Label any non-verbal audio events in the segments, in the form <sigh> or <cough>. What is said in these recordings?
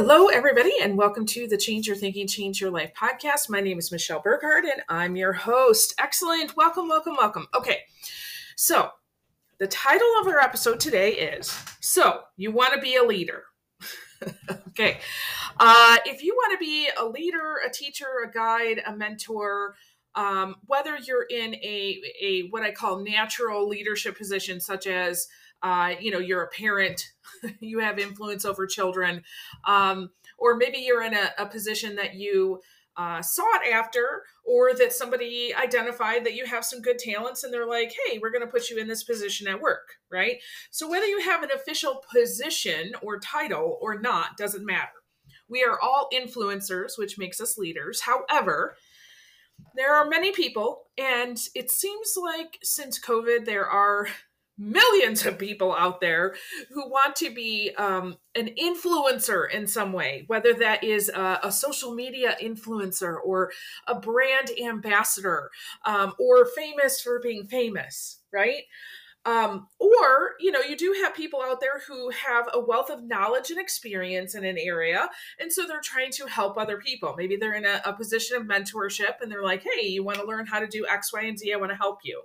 Hello, everybody, and welcome to the Change Your Thinking, Change Your Life podcast. My name is Michelle Burkhard, and I'm your host. Excellent. Welcome, welcome, welcome. Okay, so the title of our episode today is So, You Want to Be a Leader? <laughs> okay, uh, if you want to be a leader, a teacher, a guide, a mentor, um, whether you're in a, a what I call natural leadership position, such as uh, you know you're a parent <laughs> you have influence over children um, or maybe you're in a, a position that you uh, sought after or that somebody identified that you have some good talents and they're like hey we're going to put you in this position at work right? So whether you have an official position or title or not doesn't matter. We are all influencers which makes us leaders. However there are many people and it seems like since covid there are millions of people out there who want to be um, an influencer in some way, whether that is a, a social media influencer or a brand ambassador um, or famous for being famous, right? Um, or, you know, you do have people out there who have a wealth of knowledge and experience in an area. And so they're trying to help other people. Maybe they're in a, a position of mentorship and they're like, hey, you want to learn how to do X, Y, and Z? I want to help you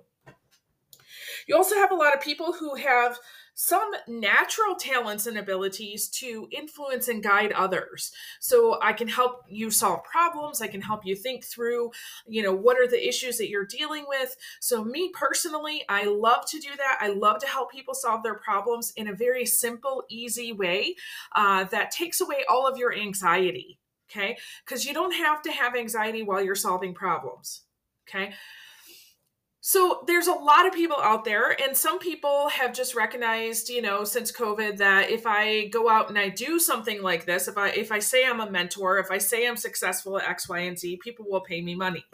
you also have a lot of people who have some natural talents and abilities to influence and guide others. So I can help you solve problems, I can help you think through, you know, what are the issues that you're dealing with. So me personally, I love to do that. I love to help people solve their problems in a very simple, easy way uh, that takes away all of your anxiety. Okay, because you don't have to have anxiety while you're solving problems. Okay. So there's a lot of people out there, and some people have just recognized, you know, since COVID, that if I go out and I do something like this, if I if I say I'm a mentor, if I say I'm successful at X, Y, and Z, people will pay me money,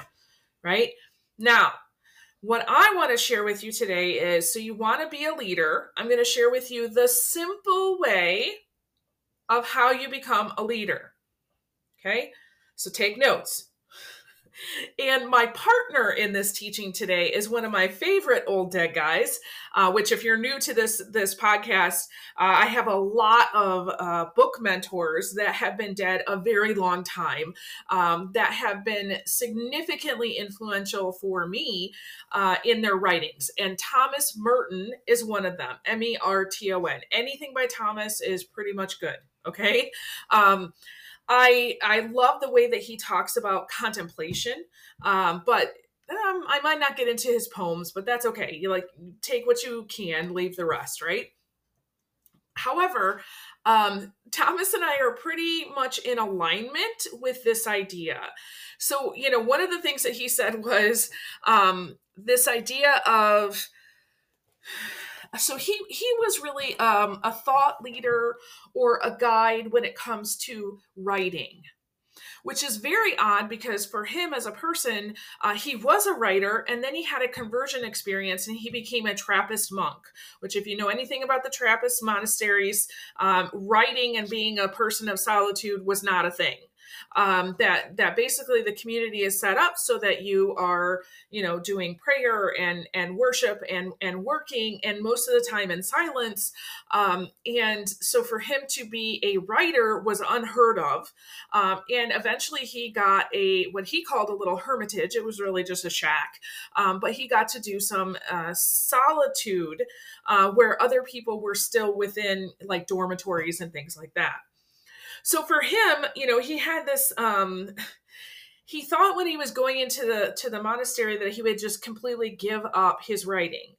right? Now, what I want to share with you today is so you want to be a leader. I'm going to share with you the simple way of how you become a leader. Okay, so take notes. And my partner in this teaching today is one of my favorite old dead guys. Uh, which, if you're new to this this podcast, uh, I have a lot of uh, book mentors that have been dead a very long time, um, that have been significantly influential for me uh, in their writings. And Thomas Merton is one of them. M E R T O N. Anything by Thomas is pretty much good. Okay. Um, I I love the way that he talks about contemplation, um, but um, I might not get into his poems, but that's okay. You like take what you can, leave the rest, right? However, um, Thomas and I are pretty much in alignment with this idea. So, you know, one of the things that he said was um, this idea of so he he was really um, a thought leader or a guide when it comes to writing which is very odd because for him as a person, uh, he was a writer and then he had a conversion experience and he became a Trappist monk. Which, if you know anything about the Trappist monasteries, um, writing and being a person of solitude was not a thing um, that that basically the community is set up so that you are you know doing prayer and and worship and and working and most of the time in silence. Um, and so for him to be a writer was unheard of. Um, and eventually he got a what he called a little hermitage. It was really just a shack. Um, but he got to do some uh, solitude uh, where other people were still within like dormitories and things like that so for him, you know, he had this um he thought when he was going into the to the monastery that he would just completely give up his writing.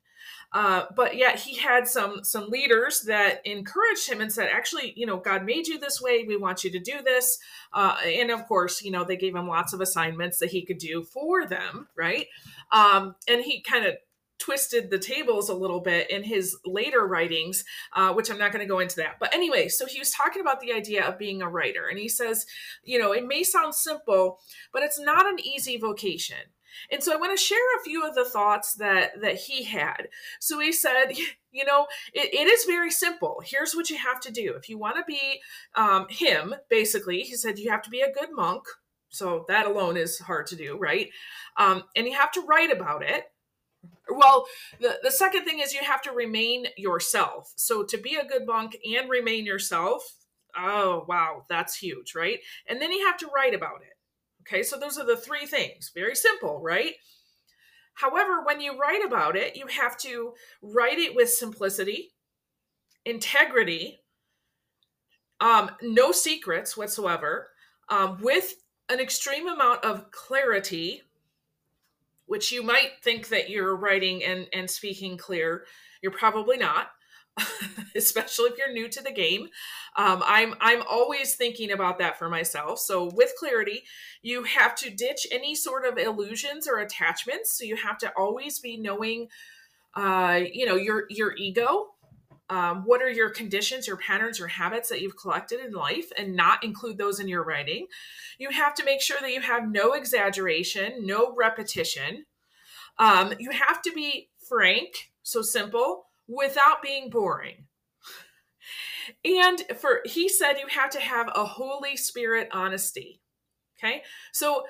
Uh, but yet he had some some leaders that encouraged him and said, actually, you know, God made you this way. We want you to do this. Uh, and of course, you know, they gave him lots of assignments that he could do for them, right? Um, and he kind of twisted the tables a little bit in his later writings, uh, which I'm not going to go into that. But anyway, so he was talking about the idea of being a writer. And he says, you know, it may sound simple, but it's not an easy vocation. And so I want to share a few of the thoughts that that he had. So he said, <laughs> you know, it, it is very simple. Here's what you have to do. If you want to be um, him, basically, he said you have to be a good monk. So that alone is hard to do, right? Um, and you have to write about it well the, the second thing is you have to remain yourself so to be a good monk and remain yourself Oh, wow, that's huge, right? And then you have to write about it. Okay, so those are the three things. Very simple, right? However, when you write about it, you have to write it with simplicity, integrity, um, no secrets whatsoever, um, with an extreme amount of clarity, which you might think that you're writing and, and speaking clear. You're probably not. <laughs> especially if you're new to the game. Um, I'm I'm always thinking about that for myself. So with clarity, you have to ditch any sort of illusions or attachments. So you have to always be knowing, uh, you know, your your ego. Um, what are your conditions, your patterns, your habits that you've collected in life, and not include those in your writing. You have to make sure that you have no exaggeration, no repetition. Um, you have to be frank, so simple without being boring. And for he said you have to have a Holy Spirit honesty. Okay? So,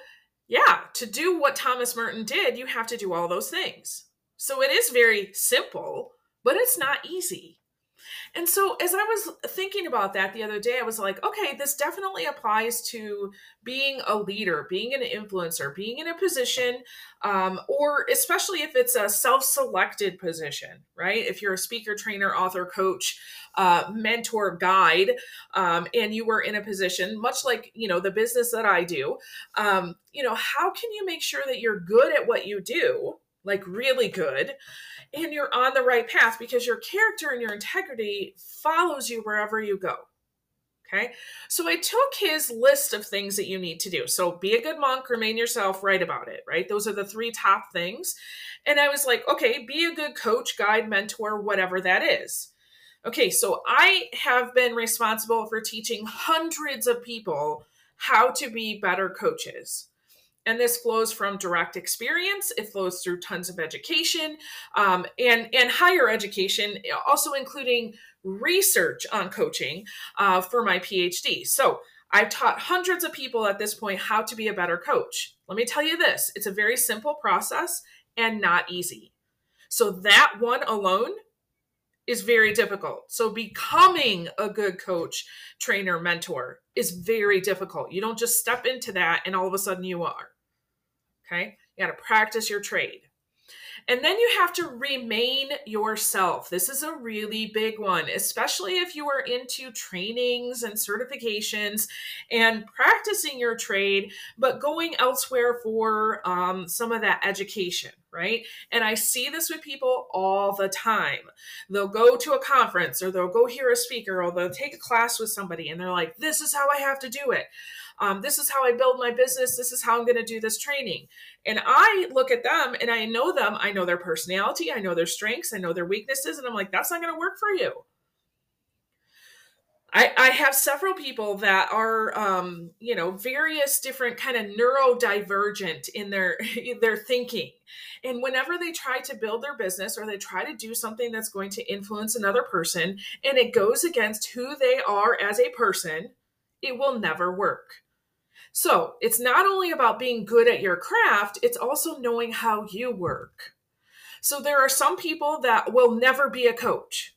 yeah, to do what Thomas Merton did, you have to do all those things. So it is very simple, but it's not easy. And so, as I was thinking about that the other day, I was like, okay, this definitely applies to being a leader, being an influencer, being in a position, um, or especially if it's a self selected position, right? If you're a speaker, trainer, author, coach, uh, mentor, guide, um, and you were in a position, much like, you know, the business that I do, um, you know, how can you make sure that you're good at what you do? Like, really good and you're on the right path because your character and your integrity follows you wherever you go. Okay. So I took his list of things that you need to do. So be a good monk, remain yourself, write about it, right? Those are the three top things. And I was like, okay, be a good coach, guide, mentor, whatever that is. Okay. So I have been responsible for teaching hundreds of people how to be better coaches and this flows from direct experience it flows through tons of education um, and and higher education also including research on coaching uh, for my phd so i've taught hundreds of people at this point how to be a better coach let me tell you this it's a very simple process and not easy so that one alone is very difficult. So becoming a good coach, trainer, mentor is very difficult. You don't just step into that and all of a sudden you are. Okay. You got to practice your trade. And then you have to remain yourself. This is a really big one, especially if you are into trainings and certifications and practicing your trade, but going elsewhere for um, some of that education, right? And I see this with people all the time. They'll go to a conference or they'll go hear a speaker or they'll take a class with somebody and they're like, this is how I have to do it. Um, this is how I build my business. This is how I'm going to do this training. And I look at them and I know them. I know their personality. I know their strengths. I know their weaknesses. And I'm like, that's not going to work for you. I, I have several people that are, um, you know, various different kind of neurodivergent in their <laughs> their thinking, and whenever they try to build their business or they try to do something that's going to influence another person, and it goes against who they are as a person, it will never work. So it's not only about being good at your craft, it's also knowing how you work. So there are some people that will never be a coach.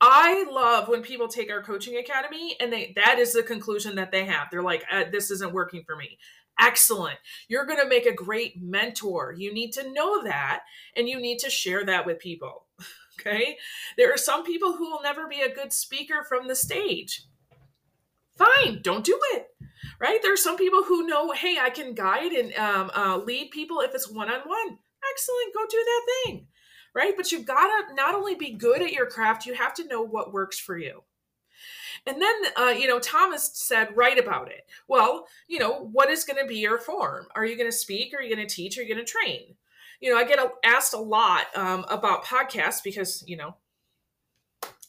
I love when people take our coaching academy and they that is the conclusion that they have. They're like, uh, this isn't working for me. Excellent. You're going to make a great mentor. You need to know that and you need to share that with people. <laughs> Okay? There are some people who will never be a good speaker from the stage. Fine, don't do it right? There are some people who know, hey, I can guide and um, uh, lead people if it's one on one. Excellent, go do that thing, right? But you've got to not only be good at your craft, you have to know what works for you. And then, uh, you know, Thomas said, write about it. Well, you know, what is going to be your form? Are you going to speak? Are you going to teach? Are you going to train? You know, I get asked a lot um, about podcasts because, you know,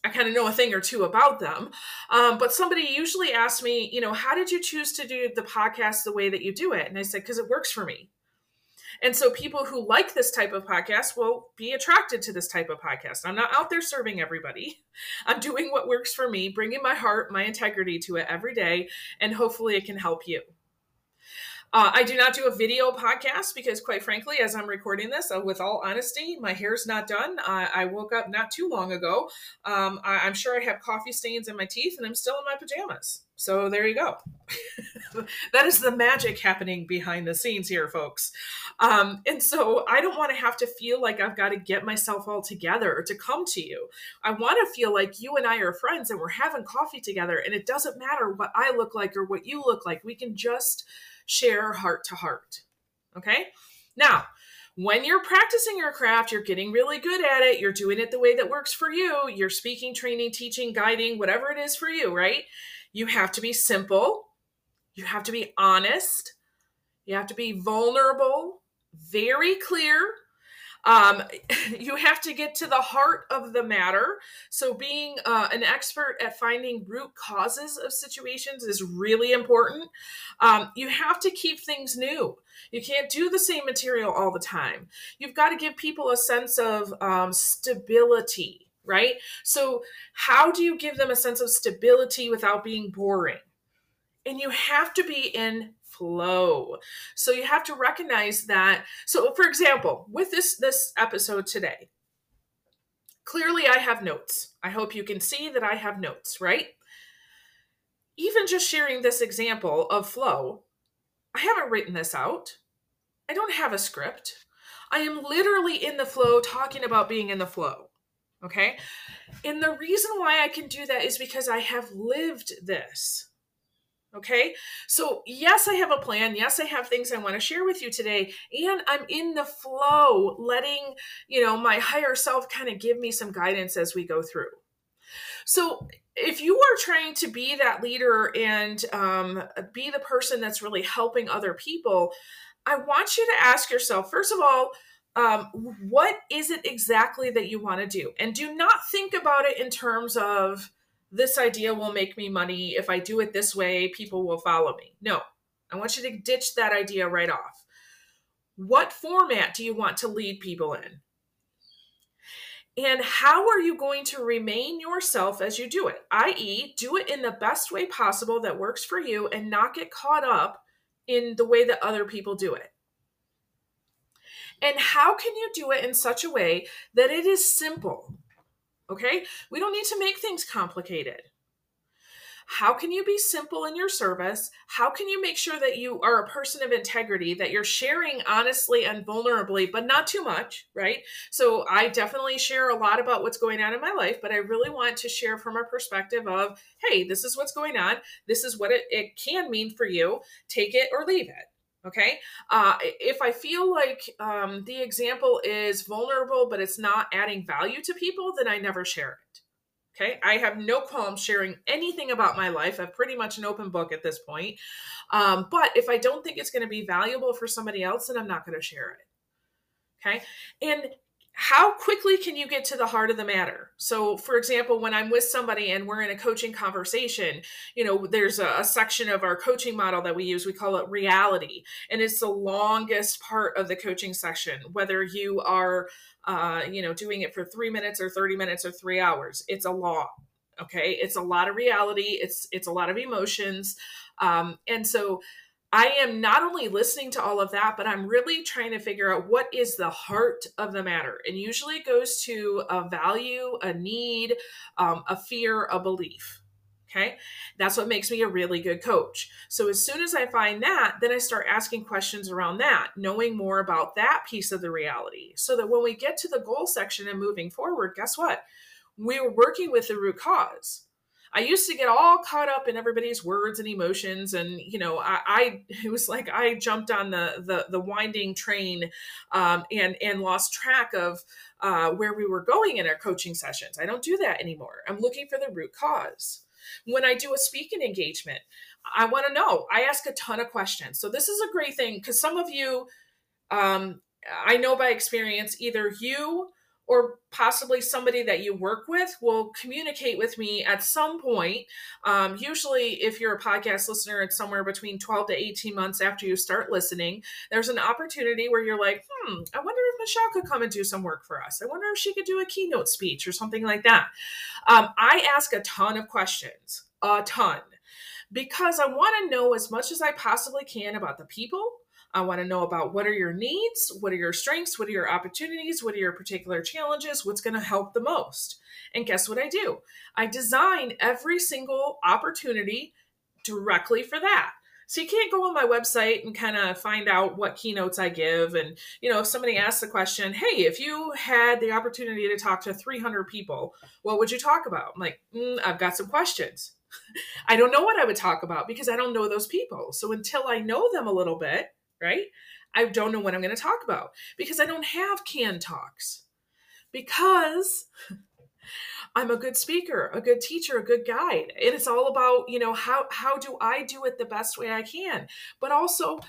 I kind of know a thing or two about them. Um, but somebody usually asks me, you know, how did you choose to do the podcast the way that you do it? And I said, because it works for me. And so people who like this type of podcast will be attracted to this type of podcast. I'm not out there serving everybody. <laughs> I'm doing what works for me, bringing my heart, my integrity to it every day, and hopefully it can help you. Uh, I do not do a video podcast because, quite frankly, as I'm recording this, uh, with all honesty, my hair's not done. I woke up not too long ago. Um, I- I'm sure I have coffee stains in my teeth and I'm still in my pajamas. So there you go. <laughs> that is the magic happening behind the scenes here, folks. Um, and so I don't want to have to feel like I've got to get myself all together to come to you. I want to feel like you and I are friends and we're having coffee together, and it doesn't matter what I look like or what you look like. We can just share heart to heart. Okay? Now, when you're practicing your craft, you're getting really good at it, you're doing it the way that works for you, you're speaking, training, teaching, guiding, whatever it is for you, right? You have to be simple. You have to be honest. You have to be vulnerable, very clear. Um, <laughs> you have to get to the heart of the matter. So, being uh, an expert at finding root causes of situations is really important. Um, you have to keep things new. You can't do the same material all the time. You've got to give people a sense of um, stability right? So, how do you give them a sense of stability without being boring? And you have to be in flow. So you have to recognize that. So for example, with this this episode today, clearly I have notes. I hope you can see that I have notes, right? Even just sharing this example of flow, I haven't written this out. I don't have a script. I am literally in the flow talking about being in the flow. Okay. And the reason why I can do that is because I have lived this. Okay. So, yes, I have a plan. Yes, I have things I want to share with you today. And I'm in the flow, letting, you know, my higher self kind of give me some guidance as we go through. So, if you are trying to be that leader and um, be the person that's really helping other people, I want you to ask yourself, first of all, um, what is it exactly that you want to do? And do not think about it in terms of this idea will make me money. If I do it this way, people will follow me. No, I want you to ditch that idea right off. What format do you want to lead people in? And how are you going to remain yourself as you do it? I.e., do it in the best way possible that works for you and not get caught up in the way that other people do it. And how can you do it in such a way that it is simple? Okay, we don't need to make things complicated. How can you be simple in your service? How can you make sure that you are a person of integrity, that you're sharing honestly and vulnerably, but not too much, right? So, I definitely share a lot about what's going on in my life, but I really want to share from a perspective of, hey, this is what's going on. This is what it, it can mean for you. Take it or leave it. Okay. Uh, if I feel like um, the example is vulnerable, but it's not adding value to people, then I never share it. Okay. I have no qualm sharing anything about my life. I'm pretty much an open book at this point. Um, but if I don't think it's going to be valuable for somebody else, then I'm not going to share it. Okay. And how quickly can you get to the heart of the matter? So for example when i'm with somebody and we're in a coaching conversation you know there's a, a, section of our coaching model that we use we call it reality. And it's the longest part of the coaching session whether you are uh, you know doing it for three minutes or 30 minutes or three hours. It's a lot okay? It's a lot of reality. It's it's a lot of emotions. Um, and so I am not only listening to all of that, but I'm really trying to figure out what is the heart of the matter. And usually it goes to a value, a need, um, a fear, a belief. Okay. That's what makes me a really good coach. So as soon as I find that, then I start asking questions around that, knowing more about that piece of the reality. So that when we get to the goal section and moving forward, guess what? We're working with the root cause I used to get all caught up in everybody's words and emotions, and you know, I, I <laughs> it was like I jumped on the the, the winding train, um, and and lost track of uh, where we were going in our coaching sessions. I don't do that anymore. I'm looking for the root cause. When I do a speaking engagement, I want to know. I ask a ton of questions. So this is a great thing because some of you, um, I know by experience, either you or possibly somebody that you work with will communicate with me at some point. Um, usually, if you're a podcast listener, it's somewhere between 12 to 18 months after you start listening. There's an opportunity where you're like, hmm, I wonder if Michelle could come and do some work for us. I wonder if she could do a keynote speech or something like that. Um, I ask a ton of questions, a ton because I want to know as much as I possibly can about the people. I want to know about what are your needs, what are your strengths, what are your opportunities, what are your particular challenges, what's going to help the most. And guess what I do? I design every single opportunity directly for that. So you can't go on my website and kind of find out what keynotes I give. And, you know, if somebody asks the question, hey, if you had the opportunity to talk to 300 people, what would you talk about? I'm like, mm, I've got some questions. <laughs> I don't know what I would talk about because I don't know those people. So until I know them a little bit, right, I don't know what I'm going to talk about because I don't have canned talks. Because <laughs> I'm a good speaker, a good teacher, a good guide. And it's all about, you know, how how do I do it the best way I can? But also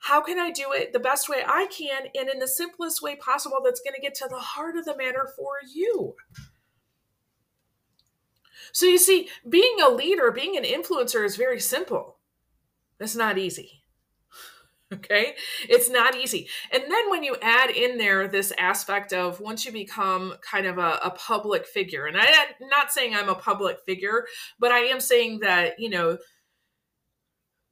how can I do it the best way I can and in the simplest way possible that's going to get to the heart of the matter for you? So you see, being a leader, being an influencer is very simple. It's not easy. <laughs> Okay. It's not easy. And then when you add in there this aspect of once you become kind of a, a public figure, and I, I'm not saying I'm a public figure, but I am saying that, you know,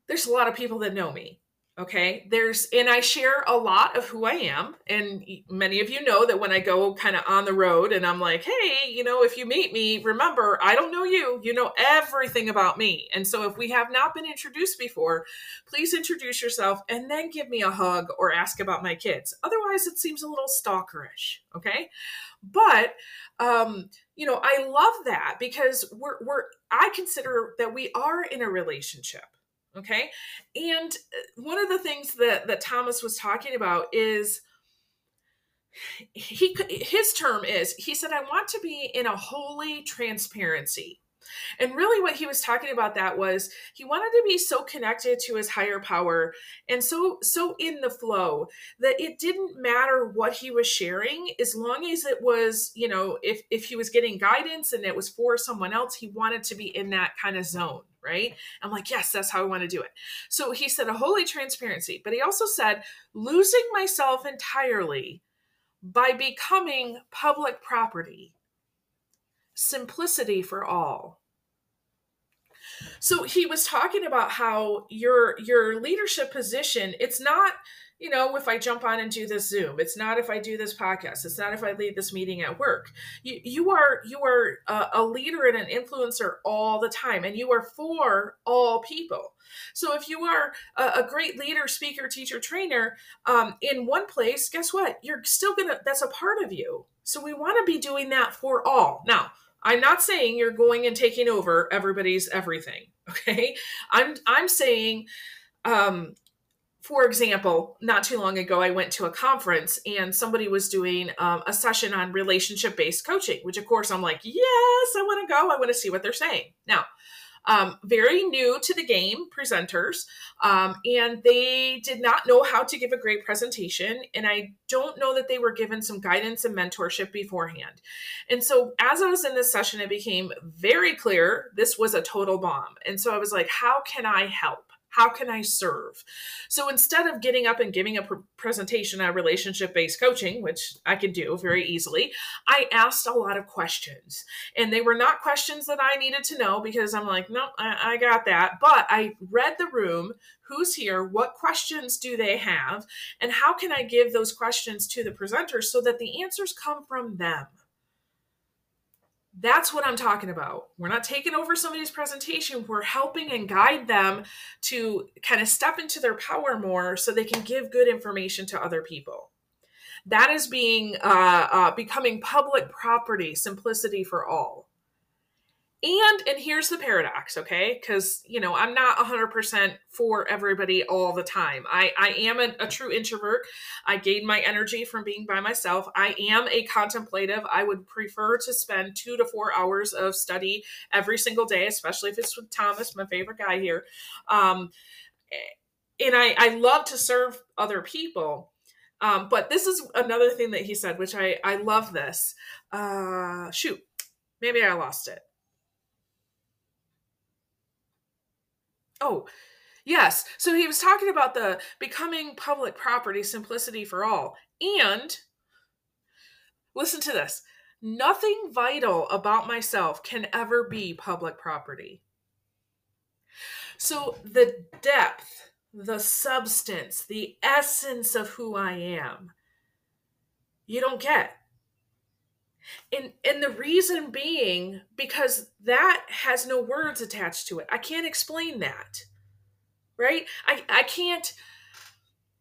there's a lot of people that know me okay there's and i share a lot of who i am and many of you know that when i go kind of on the road and i'm like hey you know if you meet me remember i don't know you you know everything about me. And so if we have not been introduced before please introduce yourself and then give me a hug or ask about my kids. Otherwise it seems a little stalkerish okay? But um you know i love that because we're we're i consider that we are in a relationship Okay. And uh, one of the things that, that Thomas was talking about is he his term is he said i want to be in a holy transparency and really, what he was talking about that was he wanted to be so connected to his higher power and so so in the flow that it didn't matter what he was sharing as long as it was, you know, if if he was getting guidance and it was for someone else, he wanted to be in that kind of zone right? I'm like, yes, that's how I want to do it. So he said a holy transparency, but he also said losing myself entirely by becoming public property, simplicity for all. So he was talking about how your your leadership position, it's not, you know, if I jump on and do this Zoom, it's not if I do this podcast, it's not if I lead this meeting at work. You you are you are a, a leader and an influencer all the time, and you are for all people. So if you are a, a great leader, speaker, teacher, trainer um, in one place, guess what? You're still gonna. That's a part of you. So we want to be doing that for all. Now, I'm not saying you're going and taking over everybody's everything. <laughs> Okay. I'm I'm saying um for example, not too long ago, I went to a conference and somebody was doing um, a session on relationship based coaching, which, of course, I'm like, yes, I want to go. I want to see what they're saying. Now, um, very new to the game presenters, um, and they did not know how to give a great presentation. And I don't know that they were given some guidance and mentorship beforehand. And so, as I was in this session, it became very clear this was a total bomb. And so, I was like, how can I help? How can I serve? So instead of getting up and giving a pr- presentation on relationship based coaching, which I could do very easily, I asked a lot of questions. And they were not questions that I needed to know because I'm like, no, I, I got that. But I read the room who's here, what questions do they have, and how can I give those questions to the presenters so that the answers come from them? That's what I'm talking about. We're not taking over somebody's presentation. We're helping and guide them to kind of step into their power more so they can give good information to other people. That is being uh, uh, becoming public property, simplicity for all and and here's the paradox okay? Because you know i'm not 100% for everybody all the time. I i am a, a, true introvert. I gain my energy from being by myself. I am a contemplative. I would prefer to spend two to four hours of study every single day especially if it's with thomas my favorite guy here. Um and i i love to serve other people. Um but this is another thing that he said which i i love this. Uh shoot maybe i lost it Oh, yes. So he was talking about the becoming public property simplicity for all. And listen to this nothing vital about myself can ever be public property. So the depth, the substance, the essence of who I am, you don't get. And and the reason being because that has no words attached to it. I can't explain that. Right? I I can't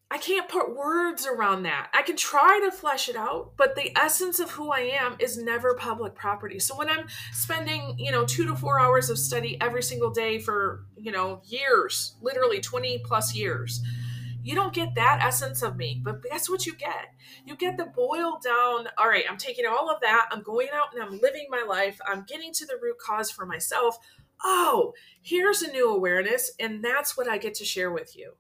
I can't put words around that. I can try to flesh it out, but the essence of who I am is never public property. So when I'm spending, you know, 2 to 4 hours of study every single day for, you know, years, literally 20 plus years, you don't get that essence of me, but that's what you get. You get the boiled down, all right, I'm taking all of that, I'm going out and I'm living my life, I'm getting to the root cause for myself. Oh, here's a new awareness, and that's what I get to share with you.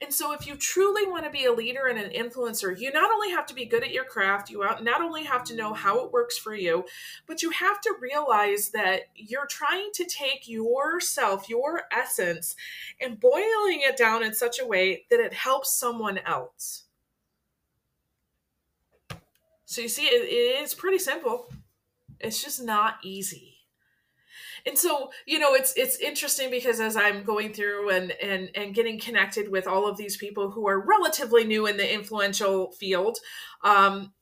And so, if you truly want to be a leader and an influencer, you not only have to be good at your craft, you not only have to know how it works for you, but you have to realize that you're trying to take yourself, your essence, and boiling it down in such a way that it helps someone else. So, you see, it, it is pretty simple, it's just not easy and so you know it's it's interesting because as i'm going through and and and getting connected with all of these people who are relatively new in the influential field um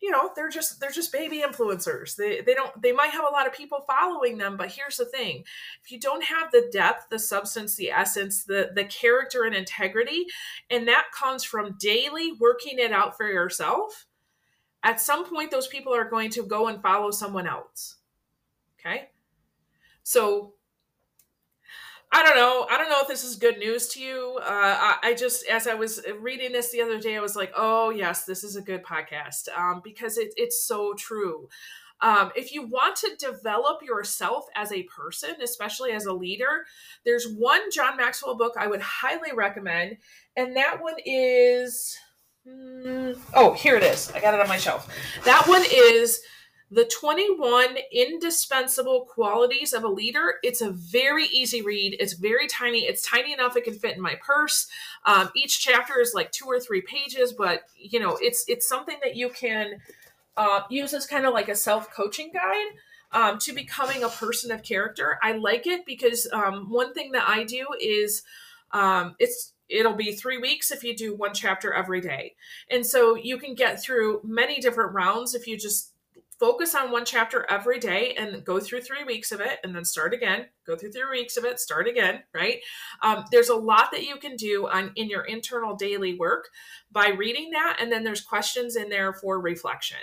you know they're just they're just baby influencers. They they don't they might have a lot of people following them but here's the thing. If you don't have the depth the substance the essence the the character and integrity and that comes from daily working it out for yourself at some point those people are going to go and follow someone else. Okay so I don't know. I don't know if this is good news to you. Uh, I, I, just, as I was reading this the other day, I was like, oh, yes, this is a good podcast um, because it, it's so true. Um, if you want to develop yourself as a person, especially as a leader, there's one John Maxwell book I would highly recommend, and that one is. Hmm, oh, here it is. I got it on my shelf. That one is the 21 indispensable qualities of a leader. It's a very easy read. It's very tiny. It's tiny enough it can fit in my purse. Um, each chapter is like two or three pages, but you know, it's it's something that you can uh, use as kind of like a self coaching guide. Um, to becoming a person of character. I like it because um, one thing that I do is um, it's it'll be three weeks if you do one chapter every day, and so you can get through many different rounds if you just focus on one chapter every day and go through three weeks of it and then start again go through three weeks of it start again right? Um, there's a lot that you can do on in your internal daily work by reading that and then there's questions in there for reflection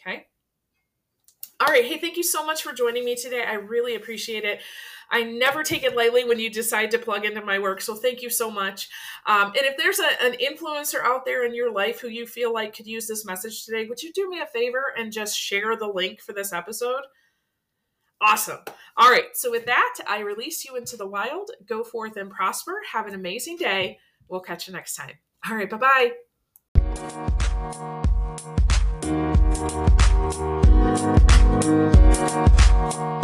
okay? All right hey thank you so much for joining me today. I really appreciate it I never take it lightly when you decide to plug into my work. So thank you so much. Um, and if there's a, an influencer out there in your life who you feel like could use this message today, would you do me a favor and just share the link for this episode? Awesome. All right. So, with that, I release you into the wild. Go forth and prosper. Have an amazing day. We'll catch you next time. All right. Bye bye.